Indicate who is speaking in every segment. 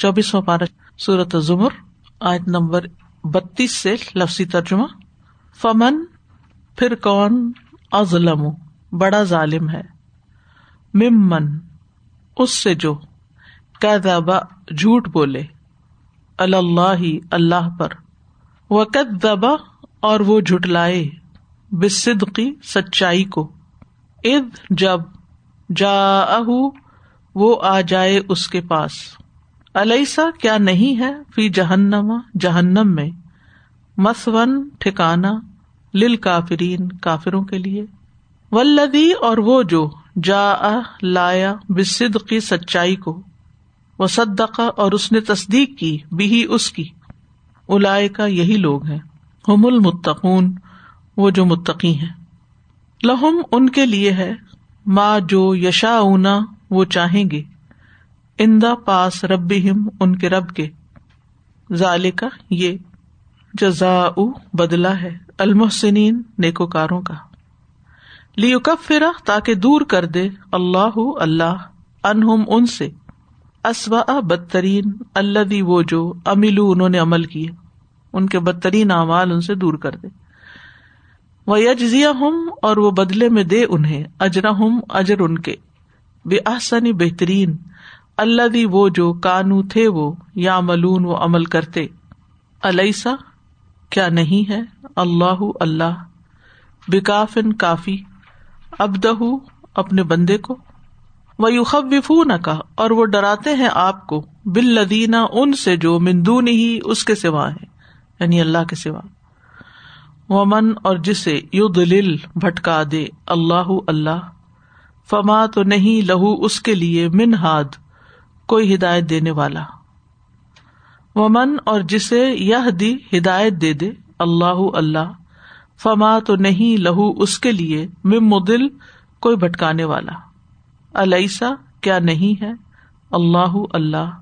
Speaker 1: چوبیسواں پارہ سورت زمر، آیت نمبر بتیس سے لفظی ترجمہ۔ فمن، پھر کون؟ ازلم بڑا ظالم ہے۔ ممن، اس سے جو دبا جھوٹ بولے۔ اللہ اللہ پر۔ وقت دبا اور وہ جھٹلائے۔ بصدقی سچائی کو۔ اد جب جا وہ آ جائے اس کے پاس۔ علیسا کیا نہیں ہے فی جہنم جہنم میں؟ مسون ٹھکانا لل کافرین کافروں کے لیے۔ ولدی اور وہ جو جا لایا بصد کی سچائی کو وہ صدقہ اور اس نے تصدیق کی بھی اس کی۔ الائے کا یہی لوگ ہیں، ہم المتقون، وہ جو متقی ہیں۔ لہم ان کے لیے ہے ماں جو یشا اونا وہ چاہیں گے۔ اندا پاس رب ان کے رب کے۔ ظال کا یہ جزا بدلا ہے المحسنین نیکوکاروں کا۔ لیکب فرا تاکہ دور کر دے اللہ اللہ انہم ان سے۔ اسوا بدترین اللہ وہ جو املو انہوں نے عمل کیے۔ ان کے بدترین اعمال ان سے دور کر دے۔ وہ یجزیا ہوں اور وہ بدلے میں دے انہیں اجرا ہوں اجر ان کے۔ بے آسانی بہترین اللہ دی وہ جو کانو تھے وہ یا ملون وہ عمل کرتے۔ علیسا کیا نہیں ہے؟ اللہ اللہ۔ بکافن کافی۔ ابدہ اپنے بندے کو۔ وہ یو خف نہ کا اور وہ ڈراتے ہیں آپ کو۔ بل لدینہ ان سے جو مندون ہی اس کے سوا ہے یعنی اللہ کے سوا۔ ومن، اور جسے یو دل بھٹکا دے۔ اللہ اللہ۔ فما تو نہیں، لہو اس کے لیے من ہاد کوئی ہدایت دینے والا۔ ومن اور جسے یہ دی ہدایت دے دے، اللہ اللہ، فما تو نہیں، لہو اس کے لیے مم کوئی بھٹکانے والا۔ علیسا کیا نہیں ہے؟ اللہ اللہ،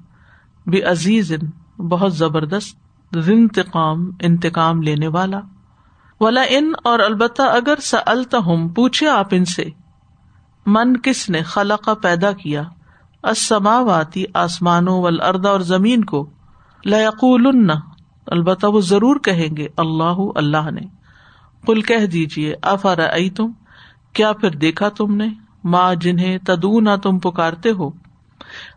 Speaker 1: بے عزیز، بہت زبردست انتقام انتقام لینے والا۔ ولا ان اور البتہ اگر سلتا ہوں پوچھے آپ ان سے، من کس نے خلا کا پیدا کیا؟ اسماواتی آسمانوں ول اردا اور زمین کو لقول البتہ وہ ضرور کہیں گے، اللہ اللہ نے۔ کل کہہ دیجیے افر تم کیا پھر دیکھا تم نے؟ ماں جنہیں تدو نہ تم پکارتے ہو۔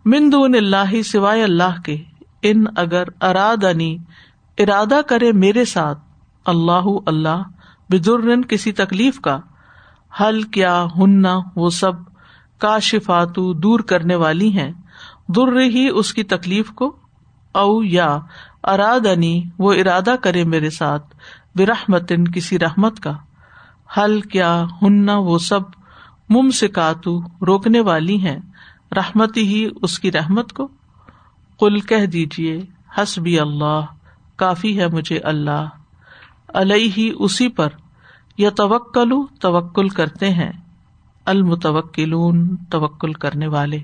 Speaker 1: مندون اللہ، سوائے اللہ کے۔ ان اگر ارادنی، ارادہ کرے میرے ساتھ، اللہ اللہ بدر کسی تکلیف کا۔ حل کیا ہننا وہ سب کا شفاتو دور کرنے والی ہیں۔ در ہی اس کی تکلیف کو او یا ارادنی وہ ارادہ کرے میرے ساتھ برحمت کسی رحمت کا۔ حل کیا ہننا وہ سب مم سے کاتو روکنے والی ہیں۔ رحمت ہی اس کی رحمت کو۔ کل کہہ دیجیے حسبی اللہ، کافی ہے مجھے اللہ۔ علیہ ہی اسی پر یا توکل توکل کرتے ہیں۔ المتوکلون توکل کرنے والے۔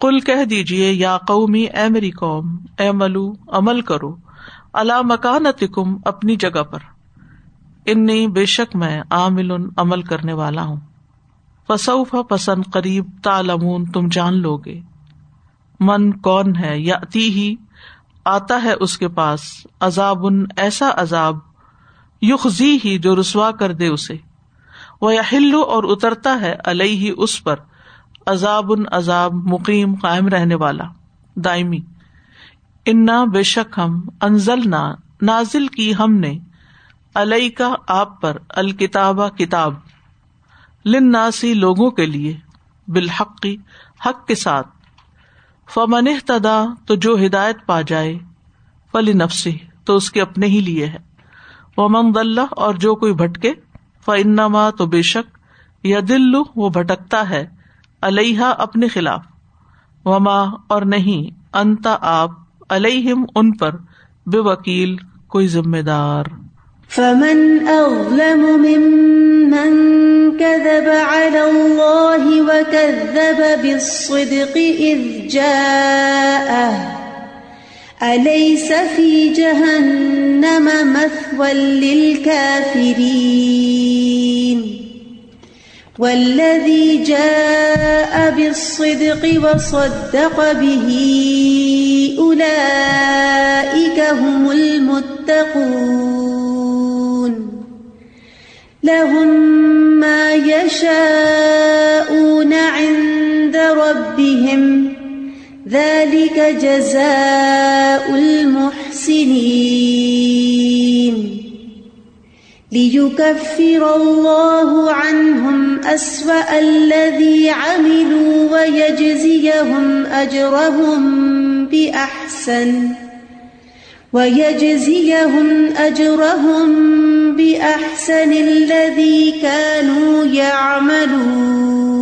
Speaker 1: کل کہہ دیجیے یا قومی، اے میری قوم، اے ملو عمل کرو۔ اللہ مکان کم اپنی جگہ پر۔ ان بے شک میں عامل عمل کرنے والا ہوں۔ فصوف پسند قریب تالمون تم جان لو گے من کون ہے یا ہی، آتا ہے اس کے پاس۔ عذاب ان ایسا عذاب یخی ہی، جو رسوا کر دے اسے۔ وہ یا ہلو اور اترتا ہے ہی اس پر عذاب ان عذاب مقیم قائم رہنے والا، دائمی۔ انا بے شک ہم انزل نہ نازل کی ہم نے علیہ کا آپ پر الکتاب کتاب لناسی لوگوں کے لیے بالحقی حق کے ساتھ۔ فمن تدا تو جو ہدایت پا جائے فلی نفسی تو اس کے اپنے ہی لیے ہے۔ وہ ممد اللہ اور جو کوئی بھٹکے فنما تو بے شک یا دل وہ بھٹکتا ہے علیہ اپنے خلاف۔ وما، اور نہیں انتا آپ علیہم ان پر بے وکیل کوئی ذمہ دار۔
Speaker 2: فمن اظلم ممن كذب على الله وكذب بالصدق اذ جاءه۔ اليس في جهنم مثوى للكافرين؟ والذي جاء بالصدق وصدق به اولئك هم المتقون. لهم ما يشاءون عند ربهم ذلك جزاء المحسنين. ليكفر الله عنهم أسوأ الذي عملوا ويجزيهم أجرهم بأحسن، ويجزيهم أجرهم بأحسن الذي كانوا يعملون.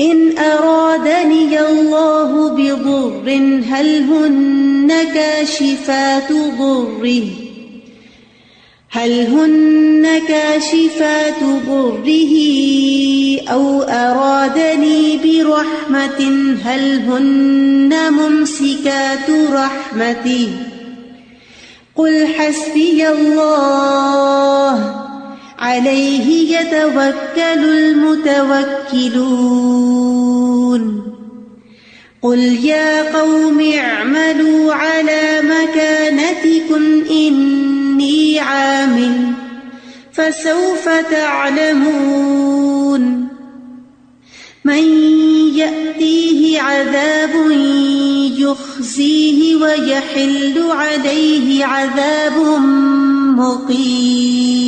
Speaker 2: إن أرادني الله بضر، هل هن كاشفات ضره؟ هل هن كاشفات ضره؟ أو أرادني برحمة، هل هن ممسكات رحمته؟ قل حسبي الله. عليه يتوكل المتوكلون. قل يا قوم اعملوا على مكانتكم إني عامل فسوف تعلمون. من يأتيه عذاب يخزيه ويحل عليه عذاب مقيم.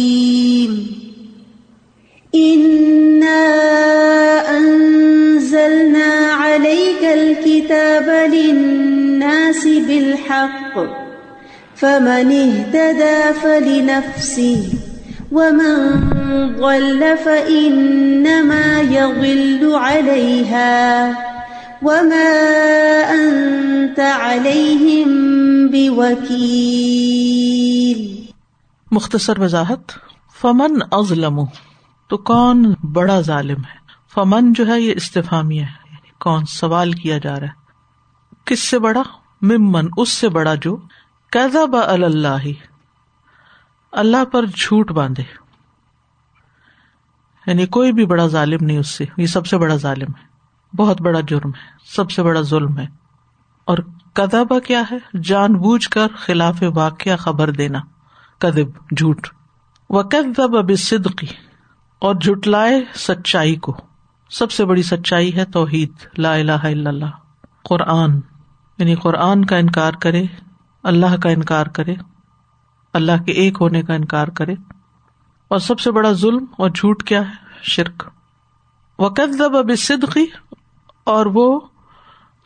Speaker 2: للناس بالحق فمن اهتدى فلنفسه ومن ضل فإنما يضل عليها وما أنت عليهم بوكيل
Speaker 1: مختصر وضاحت، فمن ازلم تو کون بڑا ظالم ہے؟ فمن جو ہے یہ استفامیہ ہے یعنی کون سوال کیا جا رہا ہے؟ کس سے بڑا؟ ممن، اس سے بڑا جو؟ کیزا با اللہ اللہ پر جھوٹ باندھے۔ یعنی کوئی بھی بڑا ظالم نہیں اس سے، یہ سب سے بڑا ظالم ہے۔ بہت بڑا جرم ہے، سب سے بڑا ظلم ہے۔ اور کدابا کیا ہے؟ جان بوجھ کر خلاف واقعہ خبر دینا کدب جھوٹ۔ و کدب اب صدقی اور جٹلائے سچائی کو۔ سب سے بڑی سچائی ہے توحید، لا الہ الا اللہ۔ قرآن یعنی قرآن کا انکار کرے، اللہ کا انکار کرے، اللہ کے ایک ہونے کا انکار کرے۔ اور سب سے بڑا ظلم اور جھوٹ کیا ہے؟ شرک۔ وقت اب صدقی اور وہ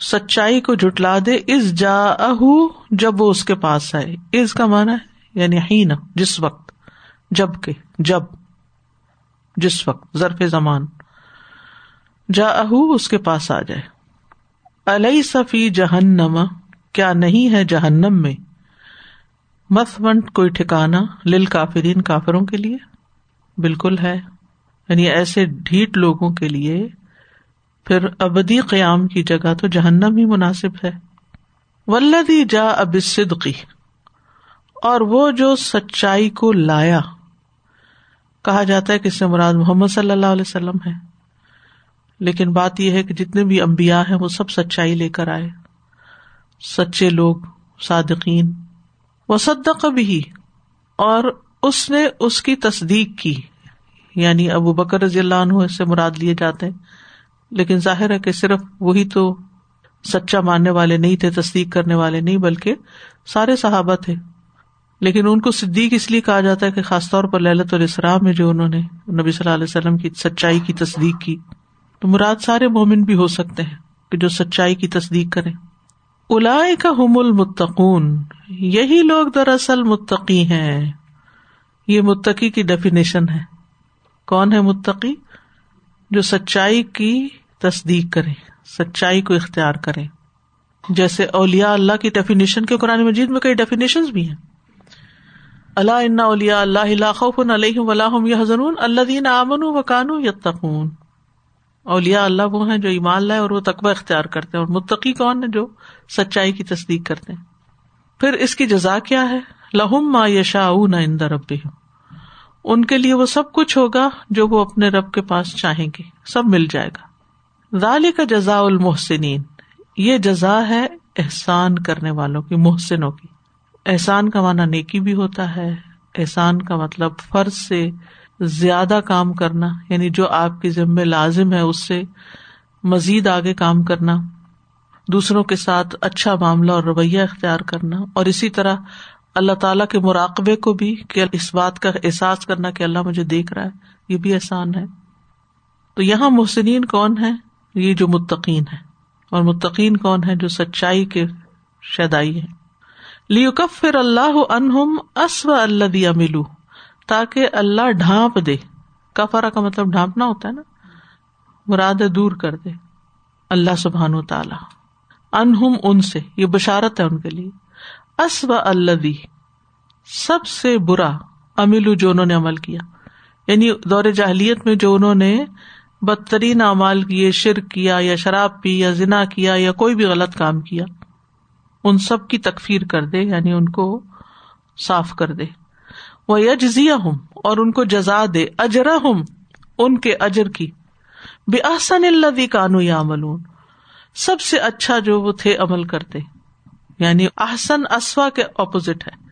Speaker 1: سچائی کو جٹلا دے۔ اس جا جب وہ اس کے پاس آئے۔ اس کا مانا ہے یعنی ہین جس وقت، جب کے، جب۔ جس وقت ضرف زمان جا اس کے پاس آ جائے۔ علیہ صفی جہنم، کیا نہیں ہے جہنم میں؟ مت منٹ کوئی ٹھکانا لل کافرین کافروں کے لیے؟ بالکل ہے۔ یعنی ایسے ڈھیٹ لوگوں کے لیے، پھر ابدی قیام کی جگہ تو جہنم ہی مناسب ہے۔ ولدی جا اب صدقی اور وہ جو سچائی کو لایا۔ کہا جاتا ہے کہ اس سے مراد محمد صلی اللہ علیہ وسلم ہے۔ لیکن بات یہ ہے کہ جتنے بھی امبیا ہیں وہ سب سچائی لے کر آئے۔ سچے لوگ، صادقین۔ وہ صدق بھی اور اس نے اس کی تصدیق کی۔ یعنی ابو بکر رضی اللہ عنہ اس سے مراد لیے جاتے ہیں۔ لیکن ظاہر ہے کہ صرف وہی تو سچا ماننے والے نہیں تھے، تصدیق کرنے والے نہیں، بلکہ سارے صحابہ تھے۔ لیکن ان کو صدیق اس لیے کہا جاتا ہے کہ خاص طور پر للت الاسلام میں جو انہوں نے نبی صلی اللہ علیہ وسلم کی سچائی کی تصدیق کی، تو مراد سارے مومن بھی ہو سکتے ہیں کہ جو سچائی کی تصدیق کرے الا کا حم المتقون، یہی لوگ دراصل متقی ہیں۔ یہ متقی کی ڈیفینیشن ہے۔ کون ہے متقی؟ جو سچائی کی تصدیق کرے سچائی کو اختیار کرے جیسے اولیا اللہ کی ڈیفینیشن کے قرآن مجید میں کئی ڈیفینیشن بھی ہیں۔ اللہ ان اولیا اللہ خوف علیہ ولاحم یا حضرون اللہ دین امن و کانو یتقون۔ اولیا اللہ وہ ہیں جو ایمان لائے اور وہ تقبہ اختیار کرتے ہیں اور متقی کون ہے جو سچائی کی تصدیق کرتے ہیں۔ پھر اس کی جزا کیا ہے؟ لہم ما یشا ان رب ان کے لیے وہ سب کچھ ہوگا جو وہ اپنے رب کے پاس چاہیں گے۔ سب مل جائے گا۔ ذالی کا جزا المحسنین۔ یہ جزا ہے احسان کرنے والوں کی، محسنوں کی۔ احسان کا مانا نیکی بھی ہوتا ہے۔ احسان کا مطلب فرض سے زیادہ کام کرنا یعنی جو آپ کی ذمے لازم ہے اس سے مزید آگے کام کرنا، دوسروں کے ساتھ اچھا معاملہ اور رویہ اختیار کرنا، اور اسی طرح اللہ تعالیٰ کے مراقبے کو بھی کہ اس بات کا احساس کرنا کہ اللہ مجھے دیکھ رہا ہے، یہ بھی احسان ہے۔ تو یہاں محسنین کون ہے یہ جو متقین ہے اور متقین کون ہے جو سچائی کے شیدائی ہے لیو کفر اللہ انہم اسو اللہ دیا ملو تاکہ اللہ ڈھانپ دے۔ کفرا کا مطلب ڈھانپنا ہوتا ہے نا۔ مراد دور کر دے۔ اللہ سبحان و تعالی انہم ان سے۔ یہ بشارت ہے ان کے لیے۔ اسب اللہ سب سے برا املو جو انہوں نے عمل کیا۔ یعنی دور جاہلیت میں جو انہوں نے بدترین اعمال کیے، شرک کیا یا شراب پی یا ذنا کیا یا کوئی بھی غلط کام کیا۔ ان سب کی تکفیر کر دے یعنی ان کو صاف کر دے۔ وہ یجزیا ہوں اور ان کو جزا دے۔ اجرا ہوں ان کے اجر کی۔ بے احسن اللہ کانو یا عملون سب سے اچھا جو وہ تھے عمل کرتے۔ یعنی احسن اسوا کے اپوزٹ ہے۔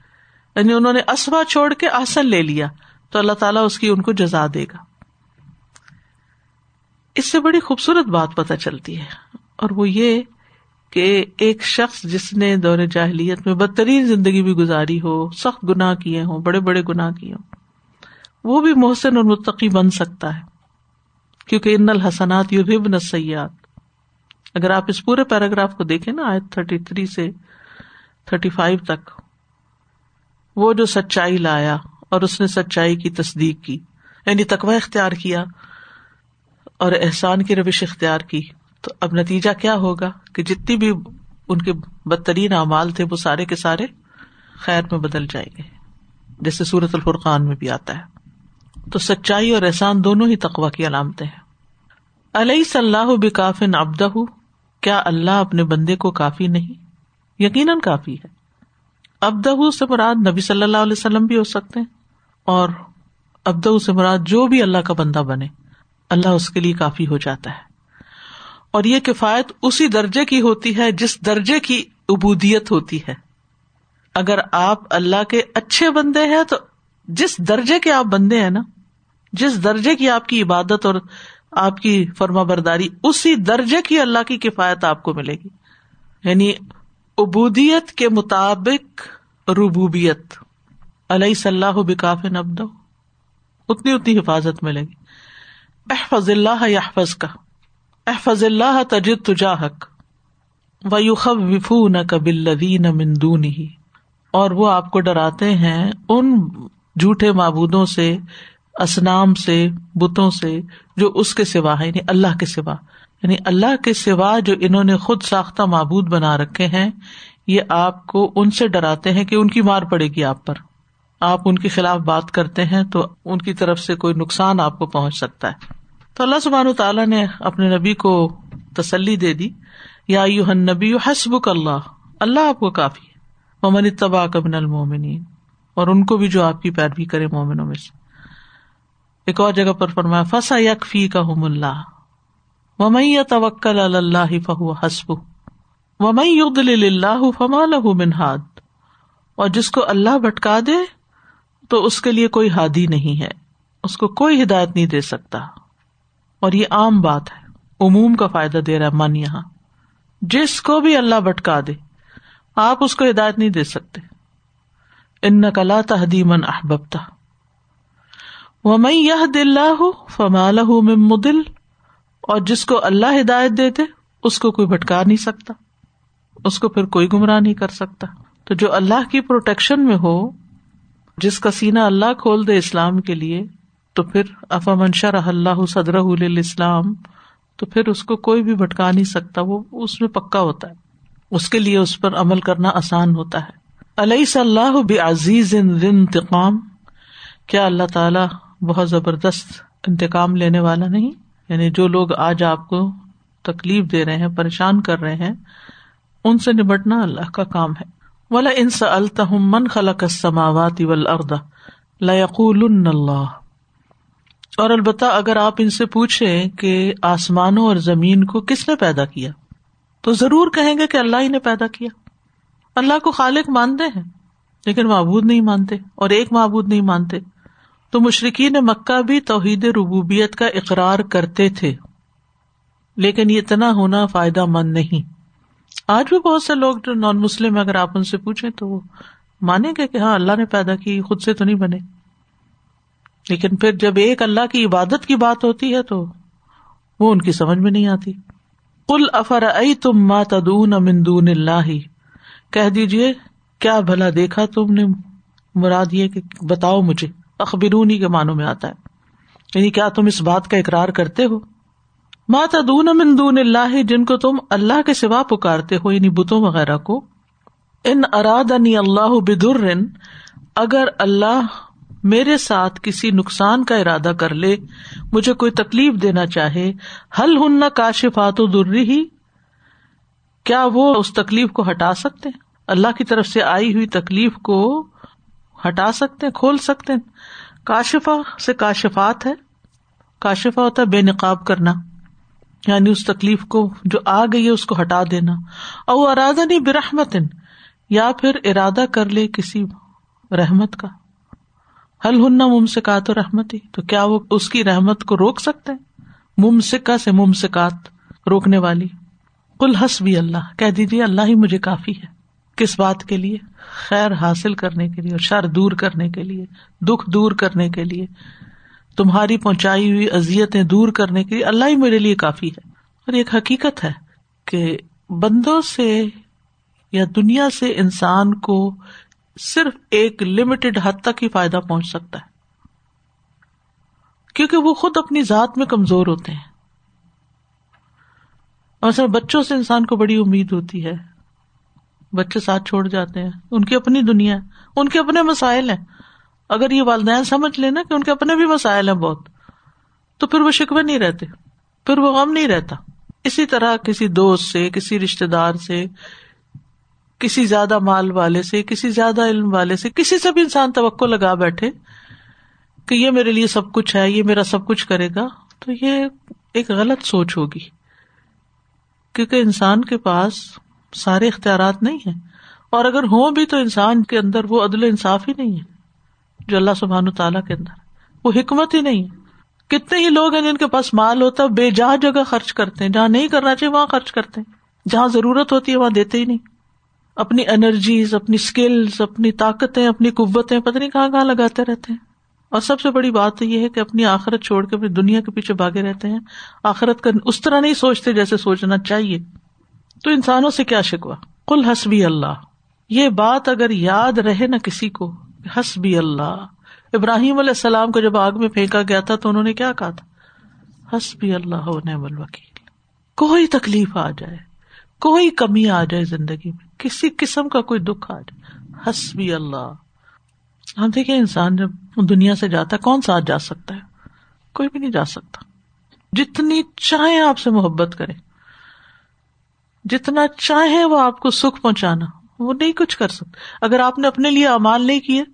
Speaker 1: یعنی انہوں نے اسوا چھوڑ کے احسن لے لیا۔ تو اللہ تعالیٰ اس کی ان کو جزا دے گا۔ اس سے بڑی خوبصورت بات پتہ چلتی ہے۔ اور وہ یہ کہ ایک شخص جس نے دور جاہلیت میں بدترین زندگی بھی گزاری ہو، سخت گناہ کیے ہوں، بڑے بڑے گناہ کیے ہوں، وہ بھی محسن اور متقی بن سکتا ہے۔ کیونکہ ان الحسنات یو بھی سیاحت اگر آپ اس پورے پیراگراف کو دیکھیں نا آئے تھرٹی تھری سے تھرٹی فائیو تک، وہ جو سچائی لایا اور اس نے سچائی کی تصدیق کی یعنی تقوی اختیار کیا اور احسان کی روش اختیار کی۔ تو اب نتیجہ کیا ہوگا کہ جتنی بھی ان کے بدترین اعمال تھے وہ سارے کے سارے خیر میں بدل جائیں گے۔ جیسے سورت الفرقان میں بھی آتا ہے۔ تو سچائی اور احسان دونوں ہی تقوا کی علامتیں ہیں۔ علیہ صلاح بکافن ابدہ کیا اللہ اپنے بندے کو کافی نہیں؟ یقیناً کافی ہے۔ ابدہ سے مراد نبی صلی اللہ علیہ وسلم بھی ہو سکتے ہیں۔ اور ابدہ سے مراد جو بھی اللہ کا بندہ بنے، اللہ اس کے لیے کافی ہو جاتا ہے۔ اور یہ کفایت اسی درجے کی ہوتی ہے جس درجے کی ابودیت ہوتی ہے۔ اگر آپ اللہ کے اچھے بندے ہیں تو جس درجے کے آپ بندے ہیں نا، جس درجے کی آپ کی عبادت اور آپ کی فرما برداری، اسی درجے کی اللہ کی کفایت آپ کو ملے گی۔ یعنی ابودیت کے مطابق ربوبیت۔ علیہ صلاح بکاف نبد اتنی اتنی حفاظت ملے گی۔ احفظ اللہ یحفظ کا احفظ اللہ تجد تجاہک ویوخب وفو نہ کبل نہ مندون ہی اور وہ آپ کو ڈراتے ہیں ان جھوٹے معبودوں سے، اسنام سے، بتوں سے، جو اس کے سوا ہے یعنی اللہ کے سوا۔ یعنی اللہ کے سوا جو انہوں نے خود ساختہ معبود بنا رکھے ہیں، یہ آپ کو ان سے ڈراتے ہیں کہ ان کی مار پڑے گی آپ پر۔ آپ ان کے خلاف بات کرتے ہیں تو ان کی طرف سے کوئی نقصان آپ کو پہنچ سکتا ہے۔ تو اللہ سبحان تعالیٰ نے اپنے نبی کو تسلی دے دی۔ یا یو نبی حسب اللہ اللہ آپ کو کافی ہے۔ ممن اتبا کبن المومنین اور ان کو بھی جو آپ کی پیروی کرے مومنوں میں سے۔ ایک اور جگہ پر فرمایا، فسا یک فی کا اللہ ومئی توکل اللہ فہو حسب ومئی یغدل اللہ فما لہ منہاد اور جس کو اللہ بھٹکا دے، تو اس کے لیے کوئی ہادی نہیں ہے۔ اس کو کوئی ہدایت نہیں دے سکتا۔ اور یہ عام بات ہے۔ عموم کا فائدہ دے رہا ہے من یہاں۔ جس کو بھی اللہ بٹکا دے، آپ اس کو ہدایت نہیں دے سکتے۔ ان کلا تحدی من احبتا وہ میں یہ دل ہوں فمال مدل اور جس کو اللہ ہدایت دے دے اس کو کوئی بھٹکا نہیں سکتا۔ اس کو پھر کوئی گمراہ نہیں کر سکتا۔ تو جو اللہ کی پروٹیکشن میں ہو، جس کا سینا اللہ کھول دے اسلام کے لیے تو پھر افا منشا رح اللہ صدر اسلام تو پھر اس کو کوئی بھی بھٹکا نہیں سکتا، وہ اس میں پکا ہوتا ہے۔ اس کے لیے اس پر عمل کرنا آسان ہوتا ہے۔ علیہ صلی اللہ بعزیز انتقام؟ کیا اللہ تعالی بہت زبردست انتقام لینے والا نہیں؟ یعنی جو لوگ آج آپ کو تکلیف دے رہے ہیں، پریشان کر رہے ہیں، ان سے نبٹنا اللہ کا کام ہے۔ ولا ان التحم من خلق السماوات والارض ليقول اللہ اور البتہ اگر آپ ان سے پوچھے کہ آسمانوں اور زمین کو کس نے پیدا کیا، تو ضرور کہیں گے کہ اللہ ہی نے پیدا کیا۔ اللہ کو خالق مانتے ہیں، لیکن معبود نہیں مانتے اور ایک معبود نہیں مانتے۔ تو مشرقین مکہ بھی توحید ربوبیت کا اقرار کرتے تھے۔ لیکن یہ اتنا ہونا فائدہ مند نہیں۔ آج بھی بہت سے لوگ جو نان مسلم اگر آپ ان سے پوچھیں تو وہ مانیں گے کہ ہاں اللہ نے پیدا کی، خود سے تو نہیں بنے۔ لیکن پھر جب ایک اللہ کی عبادت کی بات ہوتی ہے تو وہ ان کی سمجھ میں نہیں آتی۔ کل افر تم تدون مندون اللہ کہہ دیجیے کیا بھلا دیکھا تم نے مراد یہ کہ بتاؤ مجھے۔ اخبرونی کے معنوں میں آتا ہے۔ یعنی کیا تم اس بات کا اقرار کرتے ہو؟ ماتا دون دون اللہ جن کو تم اللہ کے سوا پکارتے ہو یعنی بتوں وغیرہ کو۔ ان اراد اللہ بدر، اگر اللہ میرے ساتھ کسی نقصان کا ارادہ کر لے، مجھے کوئی تکلیف دینا چاہے حل ہن نہ کاشفات و دری ہی؟ کیا وہ اس تکلیف کو ہٹا سکتے؟ اللہ کی طرف سے آئی ہوئی تکلیف کو ہٹا سکتے، کھول سکتے؟ کاشفا سے کاشفات ہے؟ کاشفا ہوتا ہے بے نقاب کرنا یعنی اس تکلیف کو جو آ گئی ہے اس کو ہٹا دینا۔ اور وہ ارادہ نہیں برحمت یا پھر ارادہ کر لے کسی رحمت کا۔ حل ہننا ممسکات و رحمت ہی تو کیا وہ اس کی رحمت کو روک سکتے ممسکا سے ممسکات روکنے والی۔ کل ہس بھی اللہ، کہہ دیجیے اللہ ہی مجھے کافی ہے۔ کس بات کے لیے؟ خیر حاصل کرنے کے لیے اور شر دور کرنے کے لیے، دکھ دور کرنے کے لیے۔ تمہاری پہنچائی ہوئی ازیتیں دور کرنے کے لیے اللہ ہی میرے لیے کافی ہے۔ اور ایک حقیقت ہے کہ بندوں سے یا دنیا سے انسان کو صرف ایک لمیٹڈ حد تک ہی فائدہ پہنچ سکتا ہے۔ کیونکہ وہ خود اپنی ذات میں کمزور ہوتے ہیں۔ اور بچوں سے انسان کو بڑی امید ہوتی ہے۔ بچے ساتھ چھوڑ جاتے ہیں۔ ان کی اپنی دنیا ان کے اپنے مسائل ہیں۔ اگر یہ والدین سمجھ لینا کہ ان کے اپنے بھی مسائل ہیں بہت، تو پھر وہ شکوے نہیں رہتے۔ پھر وہ غم نہیں رہتا۔ اسی طرح کسی دوست سے، کسی رشتے دار سے کسی زیادہ مال والے سے، کسی زیادہ علم والے سے، کسی سے بھی انسان توقع لگا بیٹھے کہ یہ میرے لیے سب کچھ ہے، یہ میرا سب کچھ کرے گا، تو یہ ایک غلط سوچ ہوگی۔ کیونکہ انسان کے پاس سارے اختیارات نہیں ہے اور اگر ہوں بھی تو انسان کے اندر وہ عدل انصاف ہی نہیں ہے، جو اللہ سبحان تعالیٰ کے اندر۔ وہ حکمت ہی نہیں۔ ہے کتنے ہی لوگ ہیں جن کے پاس مال ہوتا ہے بے جہاں جگہ خرچ کرتے ہیں۔ جہاں نہیں کرنا چاہیے، وہاں خرچ کرتے ہیں۔ جہاں ضرورت ہوتی ہے، وہاں دیتے ہی نہیں۔ اپنی انرجیز اپنی اسکلس اپنی طاقتیں، اپنی قوتیں، پتہ نہیں کہاں کہاں لگاتے رہتے ہیں۔ اور سب سے بڑی بات تو یہ ہے کہ اپنی آخرت چھوڑ کے اپنی دنیا کے پیچھے بھاگے رہتے ہیں۔ آخرت کا اس طرح نہیں سوچتے جیسے سوچنا چاہیے۔ تو انسانوں سے کیا شکوا کل حسبی اللہ۔ یہ بات اگر یاد رہے نا کسی کو، حسبی اللہ۔ ابراہیم علیہ السلام کو جب آگ میں پھینکا گیا تھا تو انہوں نے کیا کہا تھا؟ حسبی اللہ نعم الوکیل۔ کوئی تکلیف آ جائے، کوئی کمی آ جائے زندگی میں۔ کسی قسم کا کوئی دکھ آ جائے۔ حسبی اللہ۔ ہم دیکھیں انسان جب دنیا سے جاتا ہے، کون سا جا سکتا ہے؟ کوئی بھی نہیں جا سکتا۔ جتنی چاہے آپ سے محبت کرے جتنا چاہے وہ آپ کو سکھ پہنچانا۔ وہ نہیں کچھ کر سکتے اگر آپ نے اپنے لیے امال نہیں کیے،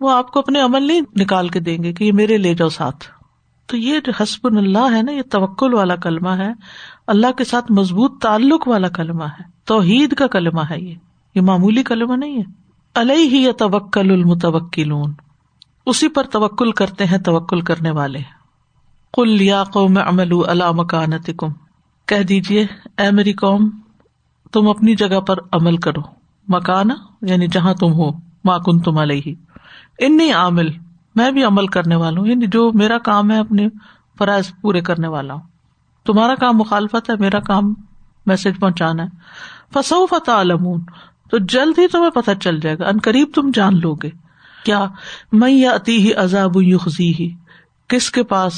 Speaker 1: وہ آپ کو اپنے عمل نہیں نکال کے دیں گے کہ یہ میرے لے جاؤ ساتھ۔ تو یہ جو حسب اللہ ہے نا، یہ توکل والا کلمہ ہے، اللہ کے ساتھ مضبوط تعلق والا کلمہ ہے۔ توحید کا کلمہ ہے یہ۔ یہ معمولی کلمہ نہیں ہے۔ علیہ ہی توکل المتوکلون۔ اسی پر توکل کرتے ہیں، توکل کرنے والے۔ کل یا قوم عمل اللہ مکانت کم کہہ دیجیے اے میری قوم، تم اپنی جگہ پر عمل کرو۔ مکانا یعنی جہاں تم ہو ماں کن تم علیہ۔ انی عامل، میں بھی عمل کرنے والا ہوں یعنی جو میرا کام ہے، اپنے فرائض پورے کرنے والا ہوں۔ تمہارا کام مخالفت ہے، میرا کام میسج پہنچانا ہے۔ فسو فتح علمون تو جلد ہی تمہیں پتہ چل جائے گا۔ ان قریب تم جان لو گے۔ کیا میں یا اتی ہی عذاب یخزی ہی کس کے پاس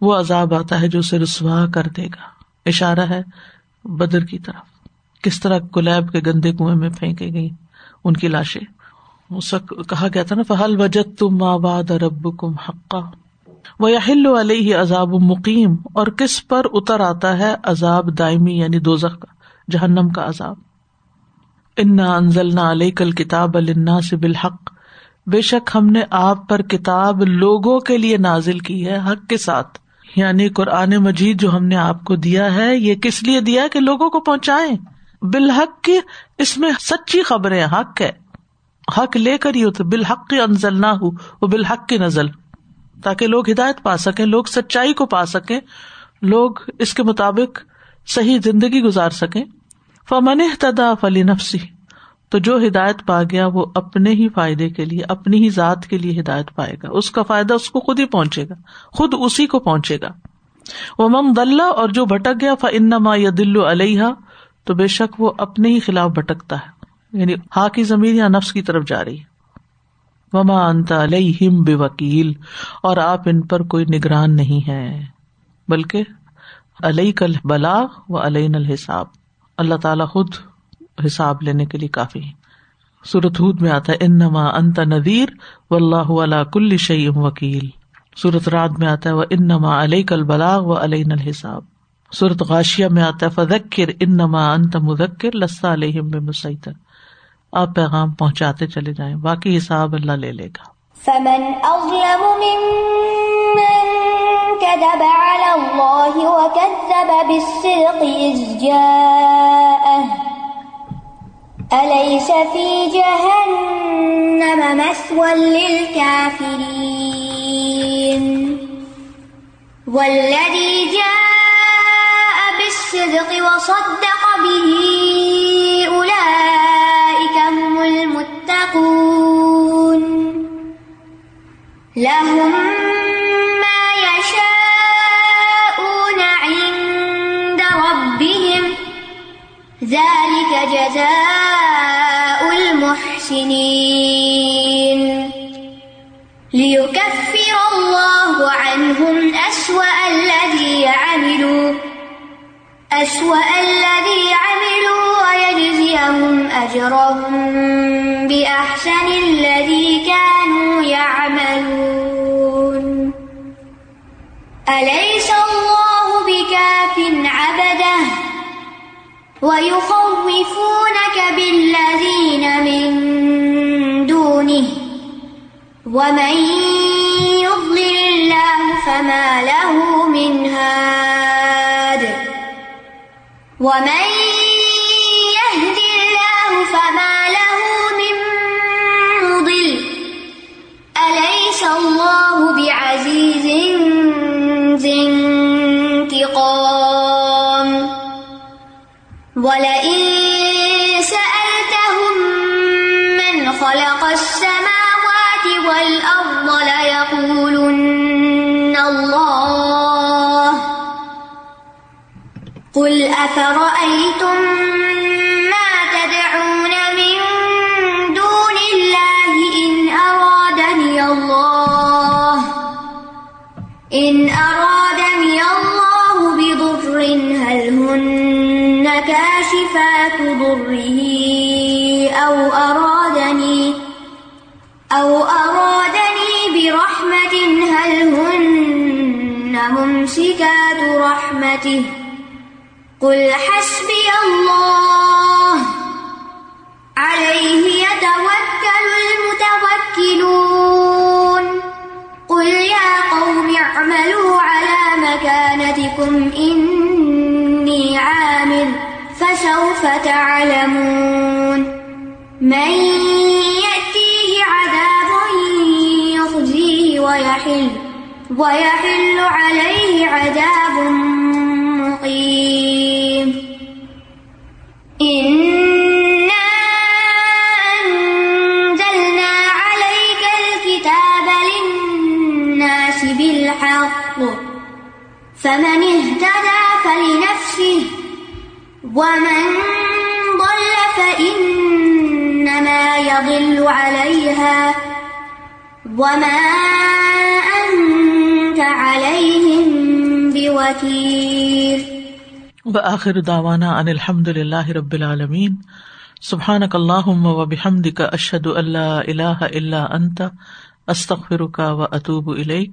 Speaker 1: وہ عذاب آتا ہے جو اسے رسوا کر دے گا؟ اشارہ ہے بدر کی طرف۔ کس طرح گلیب کے گندے کنویں میں پھینکے گئی ان کی لاشیں؟ اس وقت کہا گیا تھا نا فہل وجد تم آباد رب کم حقا؟ وہ ہل علیہ عذاب مقیم اور کس پر اتر آتا ہے عذاب دائمی یعنی دوزخ کا؟ جہنم کا عذاب۔ انا انزل نہ علیہ کل کتاب النا سے بالحق۔ بے شک ہم نے آپ پر کتاب لوگوں کے لیے نازل کی ہے، حق کے ساتھ۔ یعنی قرآن مجید جو ہم نے آپ کو دیا ہے، یہ کس لیے دیا کہ لوگوں کو پہنچائے بالحق کی اس میں سچی خبریں، حق ہے۔ حق لے کر ہی ہوتے بالحق کی انزل نہ ہو وہ بالحق کی نزل۔ تاکہ لوگ ہدایت پا سکیں، لوگ سچائی کو پا سکیں۔ لوگ اس کے مطابق صحیح زندگی گزار سکیں۔ فمن تدا فلی نفسی تو جو ہدایت پا گیا، وہ اپنے ہی فائدے کے لیے، اپنی ہی ذات کے لیے ہدایت پائے گا۔ اس کا فائدہ اس کو خود ہی پہنچے گا، خود اسی کو پہنچے گا۔ وہ مم دلہ اور جو بھٹک گیا فنما یا دلو علیہ تو بے شک وہ اپنے ہی خلاف بھٹکتا ہے۔ یعنی ہا کی زمین یا نفس کی طرف جا رہی ہے۔ وما انتا علیہ بے وکیل اور آپ ان پر کوئی نگران نہیں ہے بلکہ علیہ کل بلاغ و علین الحساب۔ اللہ تعالیٰ خود حساب لینے کے لیے کافی سورت ہود میں آتا ہے، انما انت نذیر و اللہ علیہ کل شعیم وکیل۔ سورت رات میں آتا ہے، وہ انما علیہ کل بلاغ و علین الحساب۔ سورت غاشیہ میں آتا ہے، فذکر انما انت مذکر لسا علیہم بمسیطر۔ آپ پیغام پہنچاتے چلے جائیں باقی حساب اللہ لے لے گا۔
Speaker 3: فمن اظلم ممن كذب على الله وكذب بالصدق إذ جاءه. أليس في جهنم مسوى للكافرين؟ والذي جاء بالصدق وصدق به أولئك هم المتقون. لهم أجرهم بأحسن الذي كانوا يعملون. أليس الله بكاف عبده؟ ويخوفونك بالذين من دونه. ومن يضلل الله فما له من هاد. ومن أفرأيتم ما تدعون من دون الله إن أرادني الله إن أرادني الله بضر هل هن كاشفات ضره أو أرادني أو أرادني برحمة هل هن ممسكات رحمته قل حسبي الله. عليه يتوكل المتوكلون. قل يا قوم اعملوا على مكانتكم إني عامل فسوف تعلمون. من يأتيه عذاب يخزيه ويحل ويحل عليه عذاب مقيم. فمن اهتدى فلنفسه، ومن ضل فإنما يضل عليها، وما أنت عليهم بوكيل.
Speaker 1: وآخر دعوانا أن الحمد لله رب العالمين. سبحانك اللهم وبحمدك أشهد أن لا إله إلا أنت، أستغفرك وأتوب إليك.